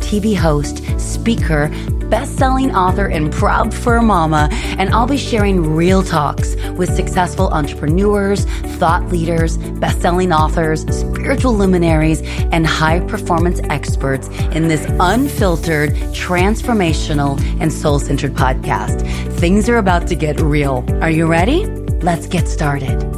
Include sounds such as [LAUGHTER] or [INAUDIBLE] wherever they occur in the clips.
TV host, speaker, best-selling author, and proud fur mama, and I'll be sharing real talks with successful entrepreneurs, thought leaders, best-selling authors, spiritual luminaries, and high-performance experts in this unfiltered, transformational, and soul-centered podcast. Things are about to get real. Are you ready? Let's get started.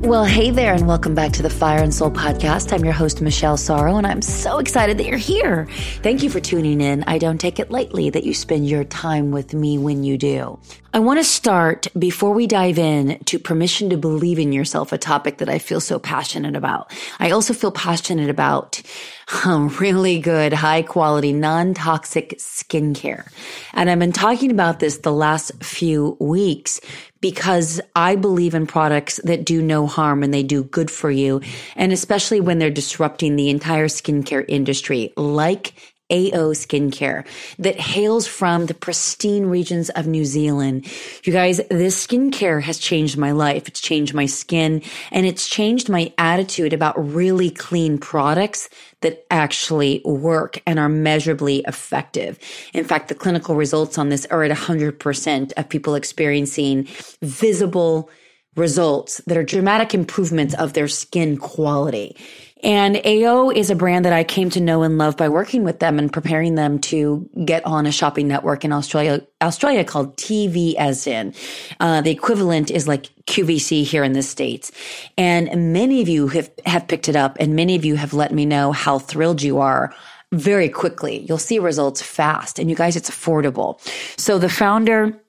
Well, hey there, and welcome back to the Fire and Soul podcast. I'm your host, Michelle Sorro, and I'm so excited that you're here. Thank you for tuning in. I don't take it lightly that you spend your time with me when you do. I want to start before we dive in to permission to believe in yourself, a topic that I feel so passionate about. I also feel passionate about um, really good, high quality, non toxic skincare. And I've been talking about this the last few weeks because I believe in products that do no harm and they do good for you. And especially when they're disrupting the entire skincare industry, like AO skincare that hails from the pristine regions of New Zealand. You guys, this skincare has changed my life. It's changed my skin and it's changed my attitude about really clean products that actually work and are measurably effective. In fact, the clinical results on this are at 100% of people experiencing visible results that are dramatic improvements of their skin quality. And AO is a brand that I came to know and love by working with them and preparing them to get on a shopping network in Australia, Australia called TVSN. Uh, the equivalent is like QVC here in the States. And many of you have, have picked it up and many of you have let me know how thrilled you are very quickly. You'll see results fast and you guys, it's affordable. So the founder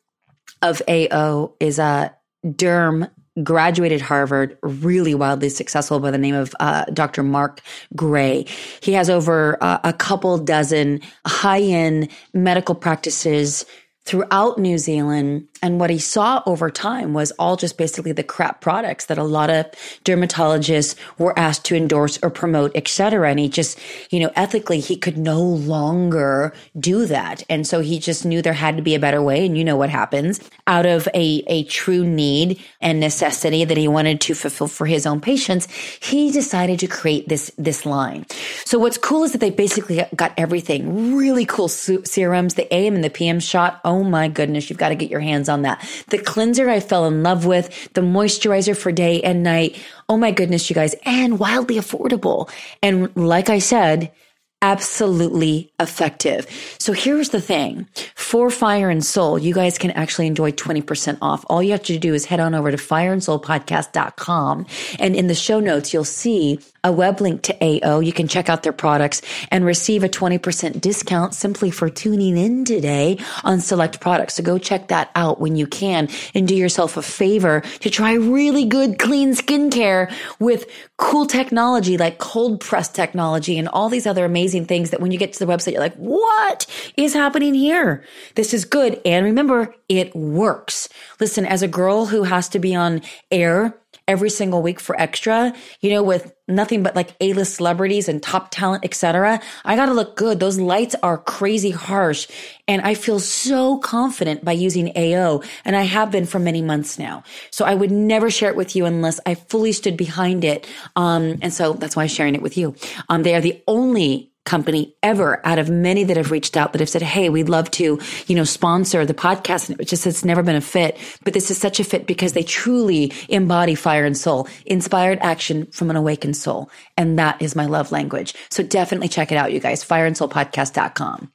of AO is a derm graduated Harvard, really wildly successful by the name of uh, Dr. Mark Gray. He has over uh, a couple dozen high end medical practices throughout New Zealand. And what he saw over time was all just basically the crap products that a lot of dermatologists were asked to endorse or promote, et cetera. And he just, you know, ethically, he could no longer do that. And so he just knew there had to be a better way. And you know what happens out of a, a true need and necessity that he wanted to fulfill for his own patients. He decided to create this, this line. So what's cool is that they basically got everything really cool serums, the AM and the PM shot. Oh Oh my goodness. You've got to get your hands on that. The cleanser I fell in love with, the moisturizer for day and night. Oh my goodness, you guys, and wildly affordable. And like I said, absolutely effective. So here's the thing. For Fire and Soul, you guys can actually enjoy 20% off. All you have to do is head on over to fireandsoulpodcast.com and in the show notes, you'll see a web link to AO. You can check out their products and receive a 20% discount simply for tuning in today on select products. So go check that out when you can and do yourself a favor to try really good clean skincare with cool technology like cold press technology and all these other amazing things that when you get to the website, you're like, what is happening here? This is good. And remember, it works. Listen, as a girl who has to be on air every single week for extra, you know, with nothing but like A-list celebrities and top talent, etc. I got to look good. Those lights are crazy harsh and I feel so confident by using AO and I have been for many months now. So I would never share it with you unless I fully stood behind it. Um, and so that's why I'm sharing it with you. Um, they are the only company ever out of many that have reached out that have said, Hey, we'd love to, you know, sponsor the podcast. And it just, it's never been a fit, but this is such a fit because they truly embody fire and soul, inspired action from an awakened soul. And that is my love language. So definitely check it out, you guys, fireandsoulpodcast.com.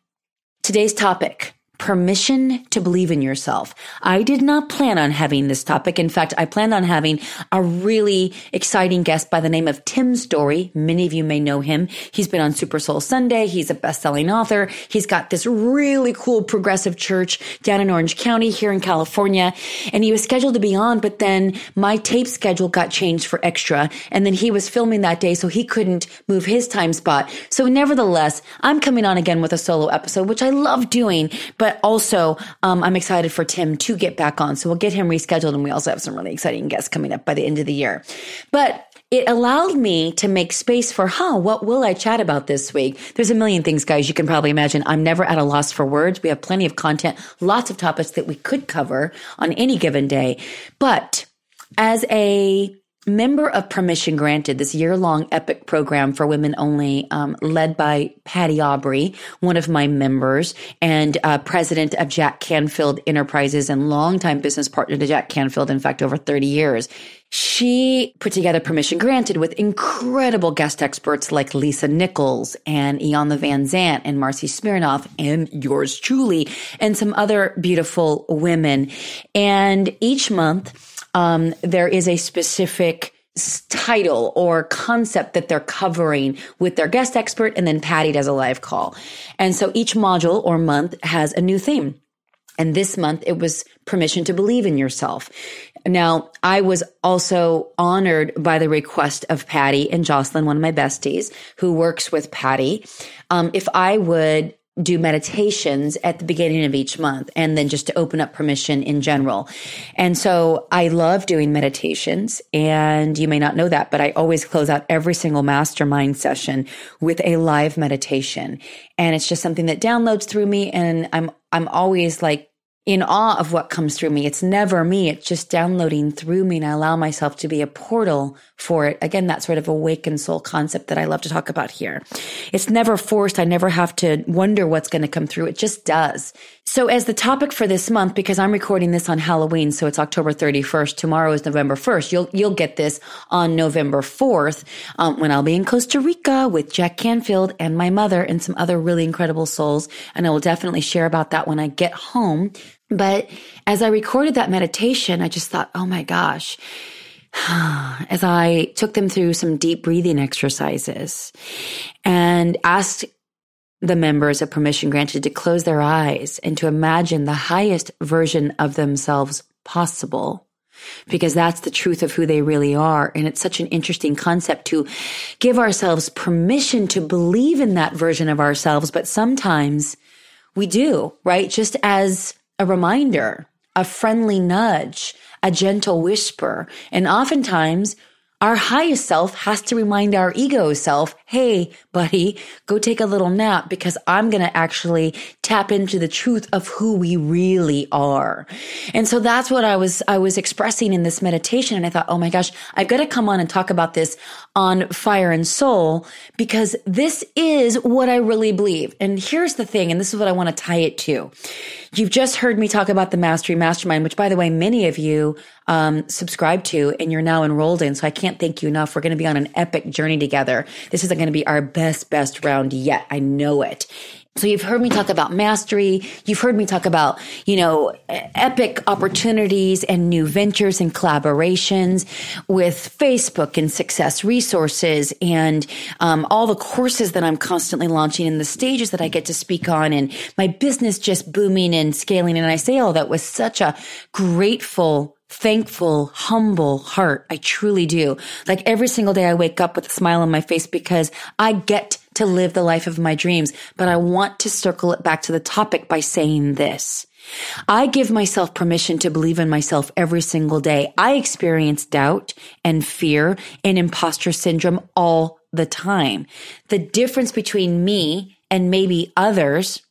Today's topic permission to believe in yourself. I did not plan on having this topic. In fact, I planned on having a really exciting guest by the name of Tim Storey. Many of you may know him. He's been on Super Soul Sunday. He's a best-selling author. He's got this really cool progressive church down in Orange County here in California. And he was scheduled to be on, but then my tape schedule got changed for extra. And then he was filming that day, so he couldn't move his time spot. So nevertheless, I'm coming on again with a solo episode, which I love doing, but but also, um, I'm excited for Tim to get back on. So we'll get him rescheduled. And we also have some really exciting guests coming up by the end of the year. But it allowed me to make space for, huh, what will I chat about this week? There's a million things, guys. You can probably imagine. I'm never at a loss for words. We have plenty of content, lots of topics that we could cover on any given day. But as a member of Permission Granted, this year long epic program for women only, um, led by Patty Aubrey, one of my members and uh, president of Jack Canfield Enterprises and longtime business partner to Jack Canfield, in fact, over 30 years. She put together Permission Granted with incredible guest experts like Lisa Nichols and Iyanla Vanzant and Marci Shimoff and yours truly and some other beautiful women. And each month, um, there is a specific title or concept that they're covering with their guest expert and then Patty does a live call. And so each module or month has a new theme. And this month it was permission to believe in yourself. Now, I was also honored by the request of Patty and Jocelyn, one of my besties who works with Patty, um, if I would do meditations at the beginning of each month and then just to open up permission in general. And so I love doing meditations and you may not know that, but I always close out every single mastermind session with a live meditation. And it's just something that downloads through me and I'm, I'm always like in awe of what comes through me. It's never me. It's just downloading through me and I allow myself to be a portal for it. Again, that sort of awakened soul concept that I love to talk about here. It's never forced. I never have to wonder what's going to come through. It just does. So as the topic for this month, because I'm recording this on Halloween, so it's October 31st. Tomorrow is November 1st. You'll, you'll get this on November 4th, um, when I'll be in Costa Rica with Jack Canfield and my mother and some other really incredible souls. And I will definitely share about that when I get home. But as I recorded that meditation, I just thought, oh my gosh, [SIGHS] as I took them through some deep breathing exercises and asked the members of permission granted to close their eyes and to imagine the highest version of themselves possible because that's the truth of who they really are. And it's such an interesting concept to give ourselves permission to believe in that version of ourselves. But sometimes we do, right? Just as a reminder, a friendly nudge, a gentle whisper. And oftentimes our highest self has to remind our ego self, Hey, buddy, go take a little nap because I'm going to actually tap into the truth of who we really are. And so that's what I was, I was expressing in this meditation. And I thought, Oh my gosh, I've got to come on and talk about this on fire and soul because this is what I really believe. And here's the thing. And this is what I want to tie it to. You've just heard me talk about the Mastery Mastermind, which by the way, many of you um, subscribe to and you're now enrolled in. So I can't thank you enough. We're going to be on an epic journey together. This is going to be our best, best round yet. I know it. So you've heard me talk about mastery. You've heard me talk about, you know, epic opportunities and new ventures and collaborations with Facebook and success resources and um, all the courses that I'm constantly launching and the stages that I get to speak on and my business just booming and scaling. And I say all that with such a grateful thankful, humble heart. I truly do. Like every single day I wake up with a smile on my face because I get to live the life of my dreams. But I want to circle it back to the topic by saying this. I give myself permission to believe in myself every single day. I experience doubt and fear and imposter syndrome all the time. The difference between me and maybe others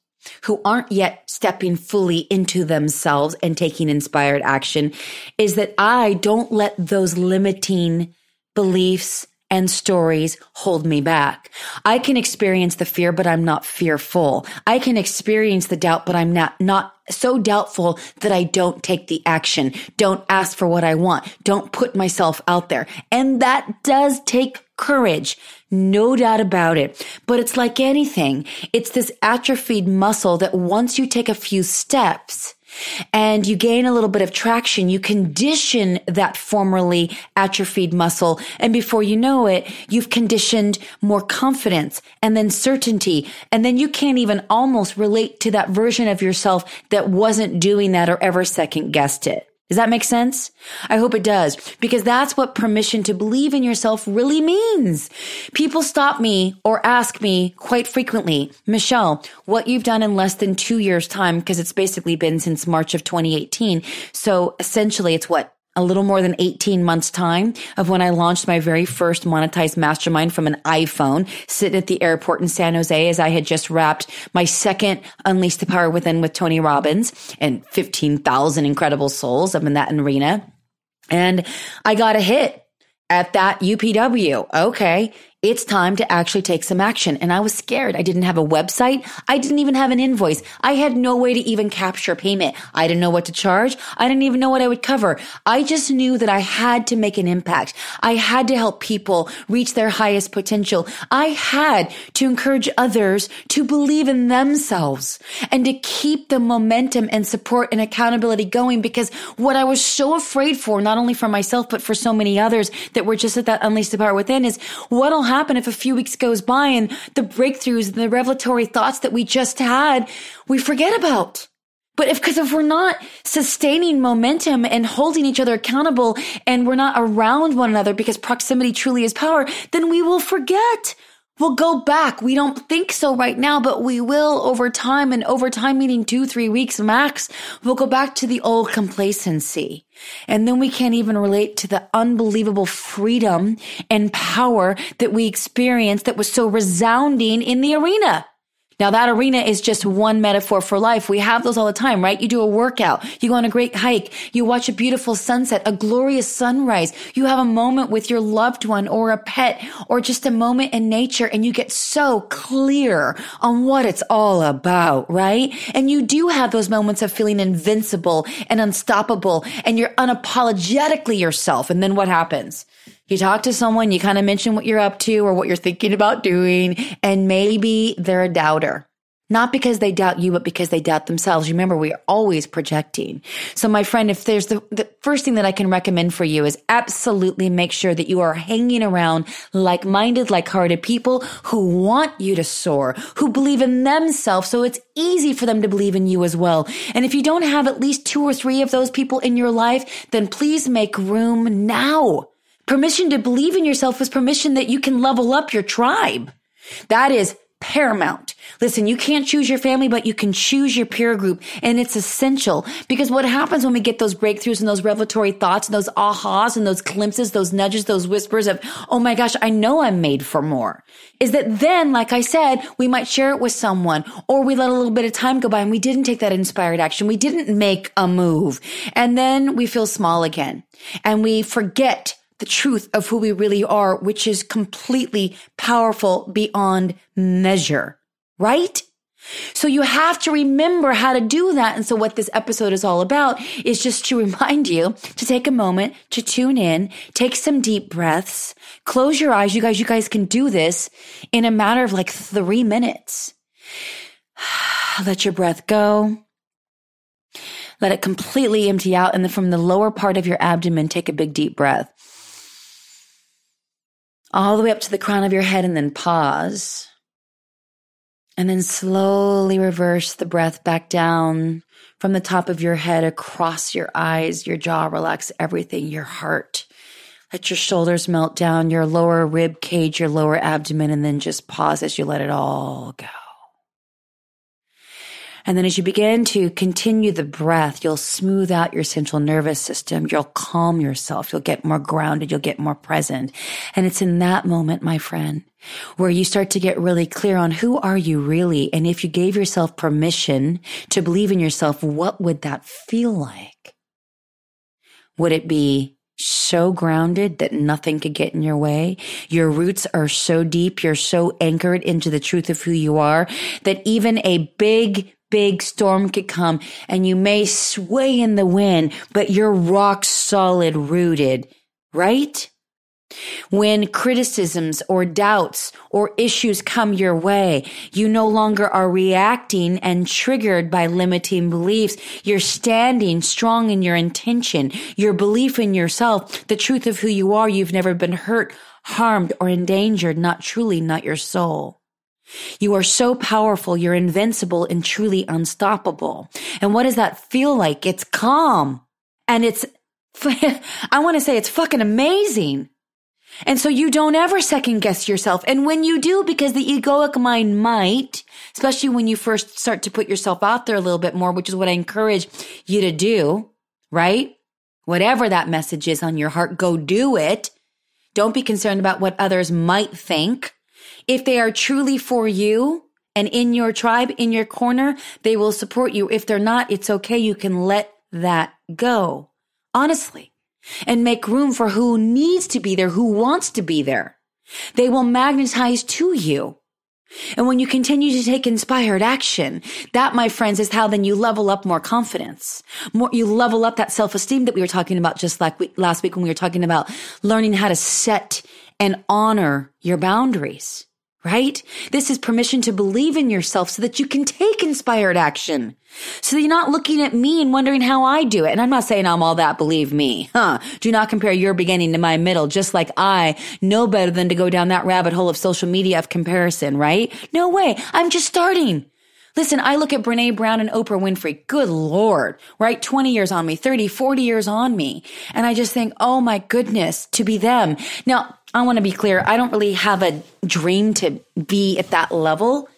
who aren't yet stepping fully into themselves and taking inspired action is that I don't let those limiting beliefs and stories hold me back. I can experience the fear, but I'm not fearful. I can experience the doubt, but I'm not, not so doubtful that I don't take the action, don't ask for what I want, don't put myself out there. And that does take courage. No doubt about it. But it's like anything. It's this atrophied muscle that once you take a few steps, and you gain a little bit of traction, you condition that formerly atrophied muscle. And before you know it, you've conditioned more confidence and then certainty. And then you can't even almost relate to that version of yourself that wasn't doing that or ever second guessed it. Does that make sense? I hope it does because that's what permission to believe in yourself really means. People stop me or ask me quite frequently, Michelle, what you've done in less than two years time, because it's basically been since March of 2018. So essentially it's what a little more than 18 months time of when I launched my very first monetized mastermind from an iPhone sitting at the airport in San Jose as I had just wrapped my second Unleash the Power Within with Tony Robbins and 15,000 incredible souls up in that arena. And I got a hit at that UPW. Okay it's time to actually take some action. And I was scared. I didn't have a website. I didn't even have an invoice. I had no way to even capture payment. I didn't know what to charge. I didn't even know what I would cover. I just knew that I had to make an impact. I had to help people reach their highest potential. I had to encourage others to believe in themselves and to keep the momentum and support and accountability going because what I was so afraid for, not only for myself, but for so many others that were just at that unleash the power within is what'll happen happen if a few weeks goes by and the breakthroughs and the revelatory thoughts that we just had, we forget about. But if, cause if we're not sustaining momentum and holding each other accountable and we're not around one another because proximity truly is power, then we will forget. We'll go back. We don't think so right now, but we will over time and over time, meaning two, three weeks max, we'll go back to the old complacency. And then we can't even relate to the unbelievable freedom and power that we experienced that was so resounding in the arena. Now that arena is just one metaphor for life. We have those all the time, right? You do a workout, you go on a great hike, you watch a beautiful sunset, a glorious sunrise, you have a moment with your loved one or a pet or just a moment in nature and you get so clear on what it's all about, right? And you do have those moments of feeling invincible and unstoppable and you're unapologetically yourself. And then what happens? You talk to someone, you kind of mention what you're up to or what you're thinking about doing, and maybe they're a doubter. Not because they doubt you, but because they doubt themselves. Remember, we are always projecting. So my friend, if there's the, the first thing that I can recommend for you is absolutely make sure that you are hanging around like-minded, like-hearted people who want you to soar, who believe in themselves. So it's easy for them to believe in you as well. And if you don't have at least two or three of those people in your life, then please make room now. Permission to believe in yourself is permission that you can level up your tribe. That is paramount. Listen, you can't choose your family, but you can choose your peer group. And it's essential because what happens when we get those breakthroughs and those revelatory thoughts and those ahas and those glimpses, those nudges, those whispers of, oh my gosh, I know I'm made for more is that then, like I said, we might share it with someone or we let a little bit of time go by and we didn't take that inspired action. We didn't make a move. And then we feel small again and we forget the truth of who we really are, which is completely powerful beyond measure, right? So you have to remember how to do that. And so what this episode is all about is just to remind you to take a moment to tune in, take some deep breaths, close your eyes. You guys, you guys can do this in a matter of like three minutes. [SIGHS] Let your breath go. Let it completely empty out. And then from the lower part of your abdomen, take a big deep breath all the way up to the crown of your head and then pause. And then slowly reverse the breath back down from the top of your head across your eyes, your jaw, relax everything, your heart. Let your shoulders melt down, your lower rib cage, your lower abdomen, and then just pause as you let it all go. And then as you begin to continue the breath, you'll smooth out your central nervous system. You'll calm yourself. You'll get more grounded. You'll get more present. And it's in that moment, my friend, where you start to get really clear on who are you really? And if you gave yourself permission to believe in yourself, what would that feel like? Would it be so grounded that nothing could get in your way. Your roots are so deep. You're so anchored into the truth of who you are that even a big, big storm could come and you may sway in the wind, but you're rock solid rooted, right? When criticisms or doubts or issues come your way, you no longer are reacting and triggered by limiting beliefs. You're standing strong in your intention, your belief in yourself, the truth of who you are. You've never been hurt, harmed, or endangered, not truly, not your soul. You are so powerful, you're invincible and truly unstoppable. And what does that feel like? It's calm. And it's, [LAUGHS] I want to say it's fucking amazing. And so you don't ever second guess yourself. And when you do, because the egoic mind might, especially when you first start to put yourself out there a little bit more, which is what I encourage you to do, right? Whatever that message is on your heart, go do it. Don't be concerned about what others might think. If they are truly for you and in your tribe, in your corner, they will support you. If they're not, it's okay. You can let that go. Honestly and make room for who needs to be there, who wants to be there. They will magnetize to you. And when you continue to take inspired action, that, my friends, is how then you level up more confidence. More, you level up that self-esteem that we were talking about just like we, last week when we were talking about learning how to set and honor your boundaries right? This is permission to believe in yourself so that you can take inspired action. So that you're not looking at me and wondering how I do it. And I'm not saying I'm all that, believe me. Huh. Do not compare your beginning to my middle, just like I know better than to go down that rabbit hole of social media of comparison, right? No way. I'm just starting. Listen, I look at Brene Brown and Oprah Winfrey. Good Lord, right? 20 years on me, 30, 40 years on me. And I just think, oh my goodness, to be them. Now, I want to be clear. I don't really have a dream to be at that level,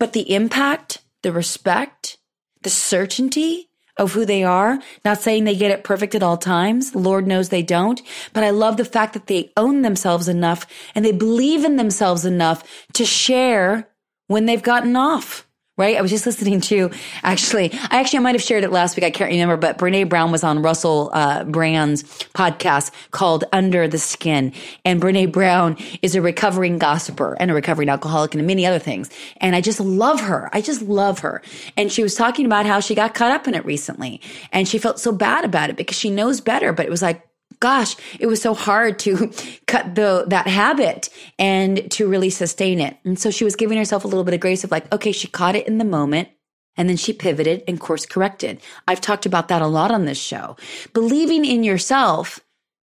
but the impact, the respect, the certainty of who they are, not saying they get it perfect at all times. Lord knows they don't, but I love the fact that they own themselves enough and they believe in themselves enough to share when they've gotten off right? I was just [LAUGHS] listening to actually, I actually I might have shared it last week. I can't remember, but Brene Brown was on Russell uh, Brand's podcast called Under the Skin, and Brene Brown is a recovering gossiper and a recovering alcoholic and many other things. And I just love her. I just love her. And she was talking about how she got caught up in it recently, and she felt so bad about it because she knows better. But it was like gosh, it was so hard to [LAUGHS] cut the that habit and to really sustain it. And so she was giving herself a little bit of grace of like, okay, she caught it in the moment. And then she pivoted and course corrected. I've talked about that a lot on this show. Believing in yourself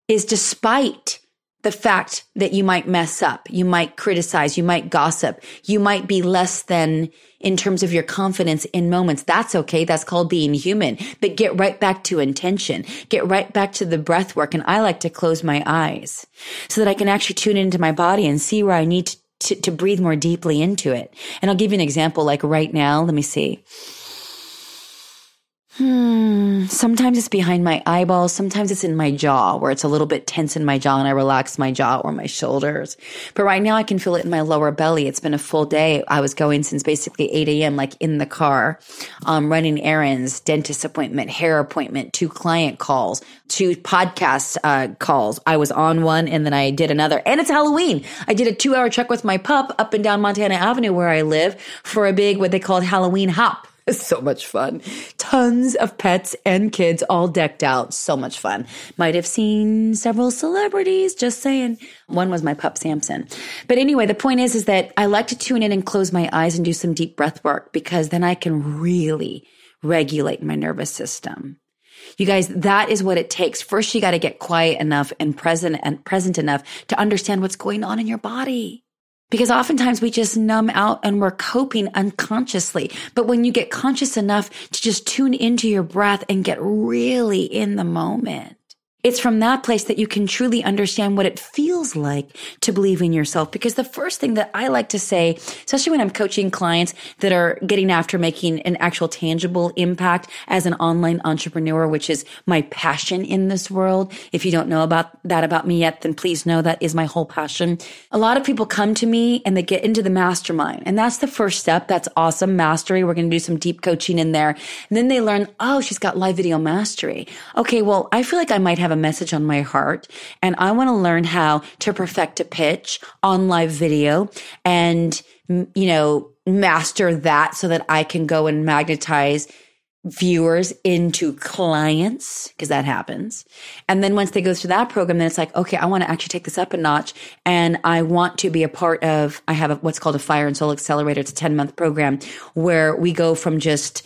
is despite the fact that you might mess up, you might criticize, you might gossip, you might be less than in terms of your confidence in moments. That's okay. That's called being human. But get right back to intention. Get right back to the breath work. And I like to close my eyes so that I can actually tune into my body and see where I need to, to, to breathe more deeply into it. And I'll give you an example like right now. Let me see. Hmm. Sometimes it's behind my eyeballs. Sometimes it's in my jaw where it's a little bit tense in my jaw and I relax my jaw or my shoulders. But right now I can feel it in my lower belly. It's been a full day. I was going since basically 8 a.m., like in the car, um, running errands, dentist appointment, hair appointment, two client calls, two podcast, uh, calls. I was on one and then I did another. And it's Halloween. I did a two hour trek with my pup up and down Montana Avenue where I live for a big, what they called Halloween hop. [LAUGHS] so much fun. Tons of pets and kids all decked out. So much fun. Might have seen several celebrities, just saying. One was my pup Samson. But anyway, the point is, is that I like to tune in and close my eyes and do some deep breath work because then I can really regulate my nervous system. You guys, that is what it takes. First, you got to get quiet enough and present and present enough to understand what's going on in your body. Because oftentimes we just numb out and we're coping unconsciously. But when you get conscious enough to just tune into your breath and get really in the moment, it's from that place that you can truly understand what it feels like to believe in yourself. Because the first thing that I like to say, especially when I'm coaching clients that are getting after making an actual tangible impact as an online entrepreneur, which is my passion in this world. If you don't know about that about me yet, then please know that is my whole passion. A lot of people come to me and they get into the mastermind and that's the first step. That's awesome. Mastery. We're going to do some deep coaching in there. And then they learn, oh, she's got live video mastery. Okay. Well, I feel like I might have a message on my heart and I want to learn how to perfect a pitch on live video and, you know, master that so that I can go and magnetize viewers into clients because that happens. And then once they go through that program, then it's like, okay, I want to actually take this up a notch and I want to be a part of, I have a, what's called a fire and soul accelerator. It's a 10 month program where we go from just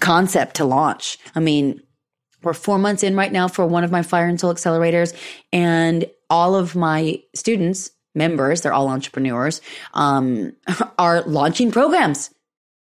concept to launch. I mean, we're four months in right now for one of my fire and soul accelerators. And all of my students, members, they're all entrepreneurs, um, [LAUGHS] are launching programs,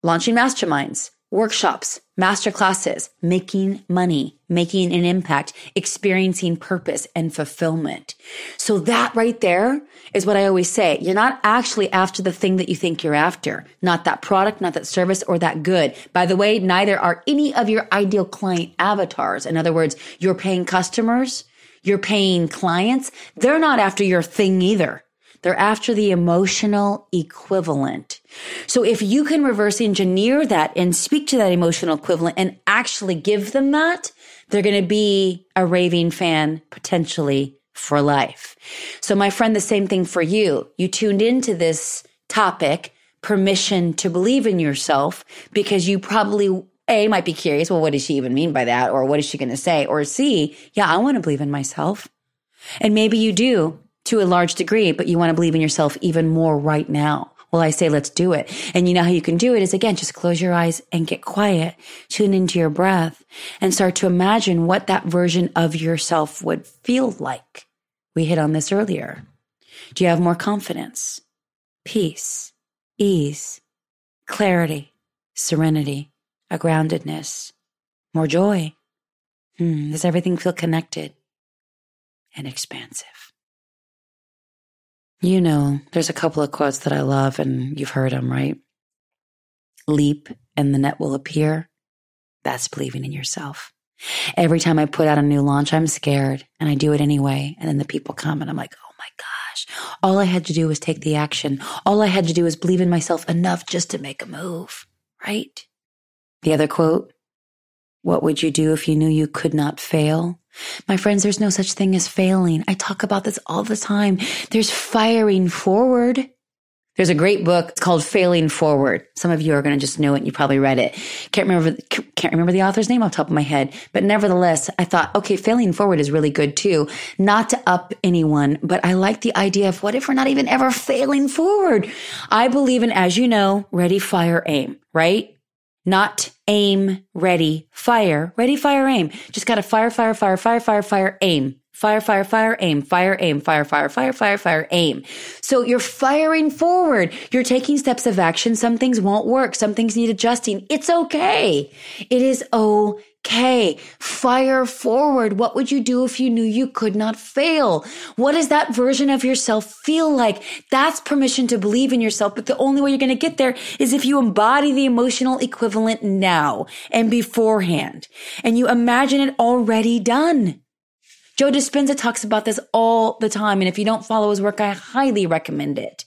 launching masterminds, workshops, master classes, making money, making an impact, experiencing purpose and fulfillment. So that right there is what I always say. You're not actually after the thing that you think you're after, not that product, not that service or that good. By the way, neither are any of your ideal client avatars. In other words, you're paying customers, you're paying clients, they're not after your thing either. They're after the emotional equivalent. So if you can reverse engineer that and speak to that emotional equivalent and actually give them that, they're going to be a raving fan potentially for life. So my friend, the same thing for you. You tuned into this topic, permission to believe in yourself because you probably a might be curious, well, what does she even mean by that? Or what is she going to say? Or C, yeah, I want to believe in myself. And maybe you do to a large degree, but you want to believe in yourself even more right now. Well, I say, let's do it. And you know how you can do it is again, just close your eyes and get quiet, tune into your breath and start to imagine what that version of yourself would feel like. We hit on this earlier. Do you have more confidence, peace, ease, clarity, serenity, a groundedness, more joy? Hmm, does everything feel connected and expansive? You know, there's a couple of quotes that I love, and you've heard them, right? Leap and the net will appear. That's believing in yourself. Every time I put out a new launch, I'm scared and I do it anyway. And then the people come and I'm like, oh my gosh, all I had to do was take the action. All I had to do was believe in myself enough just to make a move, right? The other quote, what would you do if you knew you could not fail? My friends, there's no such thing as failing. I talk about this all the time. There's firing forward. There's a great book it's called Failing Forward. Some of you are going to just know it. You probably read it. Can't remember can't remember the author's name off top of my head, but nevertheless, I thought, okay, Failing Forward is really good too. Not to up anyone, but I like the idea of what if we're not even ever failing forward? I believe in, as you know, ready, fire, aim, right? Not aim, ready, fire, ready, fire, aim. Just got to fire, fire, fire, fire, fire, fire, aim. Fire, fire, fire, aim, fire, aim, fire, fire, fire, fire, fire, aim. So you're firing forward. You're taking steps of action. Some things won't work. Some things need adjusting. It's okay. It is okay okay. Fire forward. What would you do if you knew you could not fail? What does that version of yourself feel like? That's permission to believe in yourself. But the only way you're going to get there is if you embody the emotional equivalent now and beforehand and you imagine it already done. Joe Dispenza talks about this all the time. And if you don't follow his work, I highly recommend it.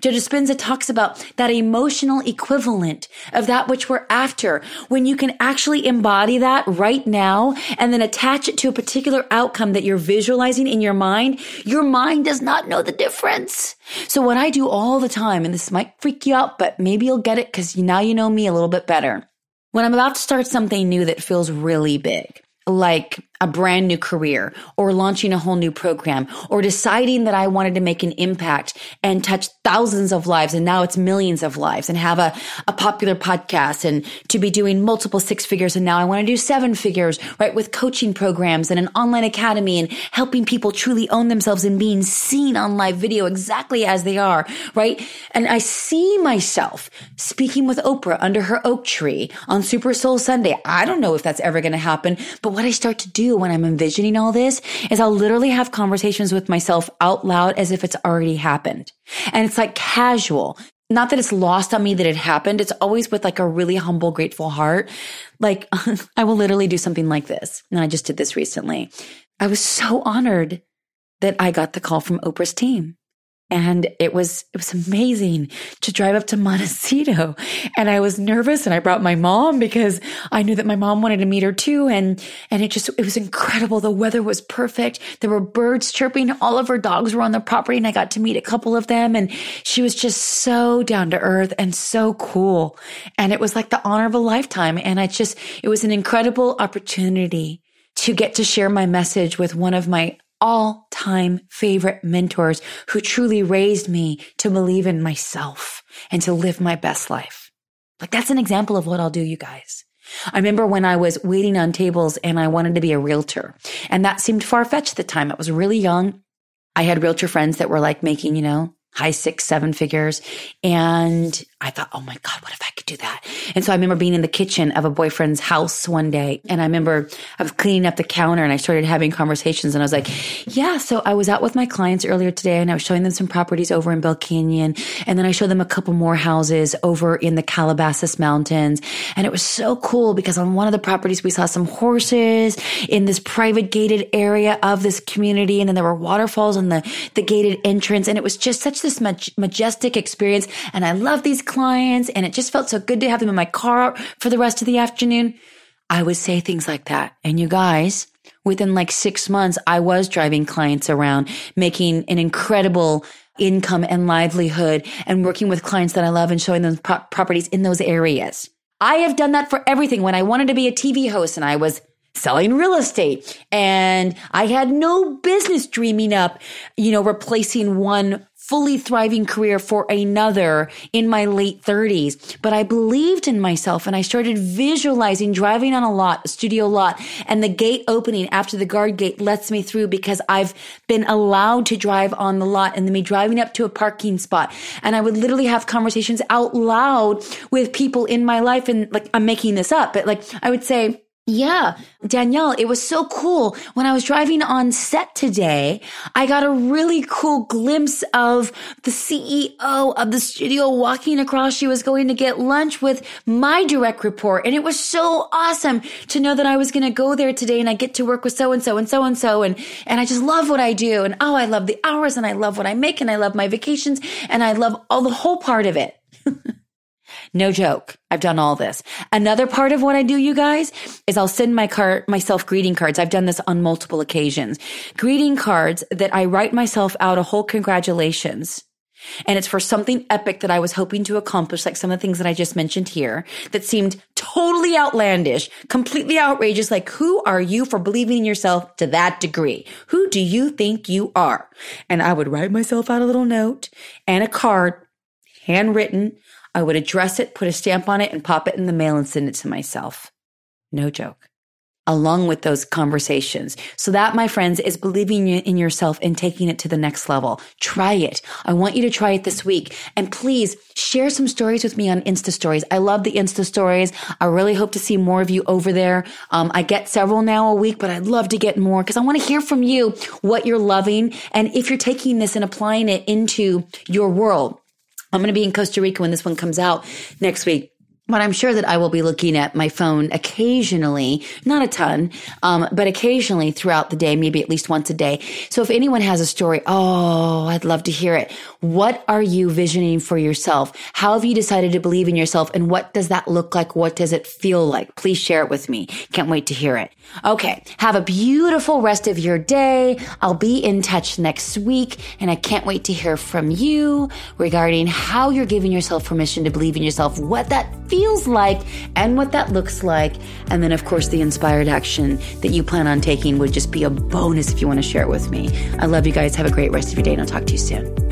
Joe Dispenza talks about that emotional equivalent of that which we're after. When you can actually embody that right now and then attach it to a particular outcome that you're visualizing in your mind, your mind does not know the difference. So what I do all the time, and this might freak you out, but maybe you'll get it because now you know me a little bit better. When I'm about to start something new that feels really big, like a brand new career or launching a whole new program or deciding that I wanted to make an impact and touch thousands of lives and now it's millions of lives and have a, a popular podcast and to be doing multiple six figures and now I want to do seven figures, right? With coaching programs and an online academy and helping people truly own themselves and being seen on live video exactly as they are, right? And I see myself speaking with Oprah under her oak tree on Super Soul Sunday. I don't know if that's ever going to happen, but what I start to do when I'm envisioning all this is I'll literally have conversations with myself out loud as if it's already happened. And it's like casual. Not that it's lost on me that it happened. It's always with like a really humble, grateful heart. Like [LAUGHS] I will literally do something like this. And I just did this recently. I was so honored that I got the call from Oprah's team. And it was it was amazing to drive up to Montecito. And I was nervous and I brought my mom because I knew that my mom wanted to meet her too. And and it just it was incredible. The weather was perfect. There were birds chirping. All of her dogs were on the property and I got to meet a couple of them. And she was just so down to earth and so cool. And it was like the honor of a lifetime. And I just it was an incredible opportunity to get to share my message with one of my all time favorite mentors who truly raised me to believe in myself and to live my best life. Like that's an example of what I'll do, you guys. I remember when I was waiting on tables and I wanted to be a realtor and that seemed far fetched at the time. I was really young. I had realtor friends that were like making, you know, high six, seven figures. And I thought, oh my God, what if I could do that? And so I remember being in the kitchen of a boyfriend's house one day. And I remember I was cleaning up the counter and I started having conversations. And I was like, yeah. So I was out with my clients earlier today and I was showing them some properties over in Bell Canyon. And then I showed them a couple more houses over in the Calabasas Mountains. And it was so cool because on one of the properties, we saw some horses in this private gated area of this community. And then there were waterfalls on the, the gated entrance. And it was just such this majestic experience. And I love these clients and it just felt so good to have them in my car for the rest of the afternoon. I would say things like that. And you guys, within like six months, I was driving clients around, making an incredible income and livelihood and working with clients that I love and showing them pro- properties in those areas. I have done that for everything. When I wanted to be a TV host and I was selling real estate and I had no business dreaming up, you know, replacing one fully thriving career for another in my late 30s. But I believed in myself and I started visualizing driving on a lot, a studio lot, and the gate opening after the guard gate lets me through because I've been allowed to drive on the lot and then me driving up to a parking spot. And I would literally have conversations out loud with people in my life. And like, I'm making this up, but like, I would say, yeah, Danielle, it was so cool. When I was driving on set today, I got a really cool glimpse of the CEO of the studio walking across. She was going to get lunch with my direct report. And it was so awesome to know that I was going to go there today and I get to work with so and so and so and so. And, and I just love what I do. And oh, I love the hours and I love what I make and I love my vacations and I love all the whole part of it. [LAUGHS] No joke. I've done all this. Another part of what I do, you guys, is I'll send my card, myself greeting cards. I've done this on multiple occasions. Greeting cards that I write myself out a whole congratulations. And it's for something epic that I was hoping to accomplish, like some of the things that I just mentioned here that seemed totally outlandish, completely outrageous. Like, who are you for believing in yourself to that degree? Who do you think you are? And I would write myself out a little note and a card handwritten I would address it, put a stamp on it, and pop it in the mail and send it to myself. No joke. Along with those conversations. So that, my friends, is believing in yourself and taking it to the next level. Try it. I want you to try it this week. And please share some stories with me on Insta stories. I love the Insta stories. I really hope to see more of you over there. Um, I get several now a week, but I'd love to get more because I want to hear from you what you're loving and if you're taking this and applying it into your world. I'm going to be in Costa Rica when this one comes out next week. But I'm sure that I will be looking at my phone occasionally, not a ton, um, but occasionally throughout the day, maybe at least once a day. So if anyone has a story, oh, I'd love to hear it. What are you visioning for yourself? How have you decided to believe in yourself? And what does that look like? What does it feel like? Please share it with me. Can't wait to hear it. Okay. Have a beautiful rest of your day. I'll be in touch next week and I can't wait to hear from you regarding how you're giving yourself permission to believe in yourself, what that feels like and what that looks like. And then, of course, the inspired action that you plan on taking would just be a bonus if you want to share it with me. I love you guys. Have a great rest of your day, and I'll talk to you soon.